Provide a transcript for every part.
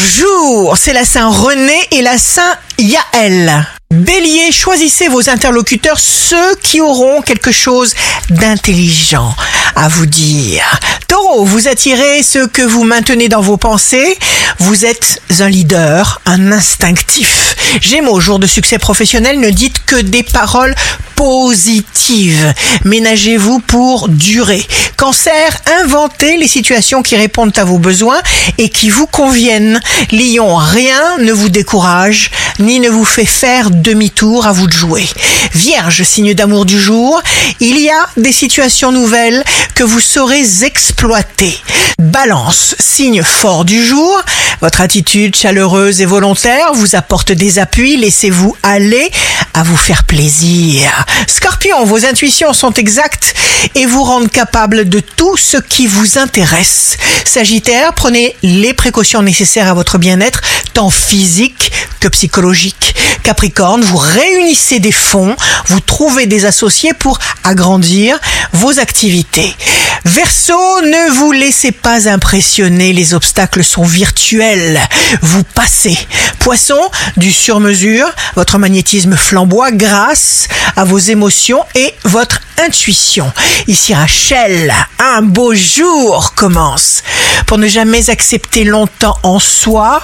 Bonjour, c'est la Saint René et la Saint Yaël. Bélier, choisissez vos interlocuteurs, ceux qui auront quelque chose d'intelligent à vous dire. Taureau, vous attirez ceux que vous maintenez dans vos pensées. Vous êtes un leader, un instinctif. Gémeaux, jour de succès professionnel, ne dites que des paroles positives. Ménagez-vous pour durer. Cancer, inventez les situations qui répondent à vos besoins et qui vous conviennent. Lion, rien ne vous décourage ni ne vous fait faire demi-tour à vous de jouer. Vierge, signe d'amour du jour, il y a des situations nouvelles que vous saurez exploiter. Balance, signe fort du jour, votre attitude chaleureuse et volontaire vous apporte des appuis, laissez-vous aller à vous faire plaisir. Scorpion, vos intuitions sont exactes et vous rendent capable de tout ce qui vous intéresse. Sagittaire, prenez les précautions nécessaires à votre bien-être, tant physique que psychologique. Capricorne, vous réunissez des fonds, vous trouvez des associés pour agrandir vos activités. Verseau, ne vous laissez pas impressionner, les obstacles sont virtuels. Vous passez. Poisson, du sur-mesure, votre magnétisme flamboie grâce à vos émotions et votre intuition. Ici Rachel, un beau jour commence. Pour ne jamais accepter longtemps en soi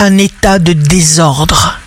un état de désordre.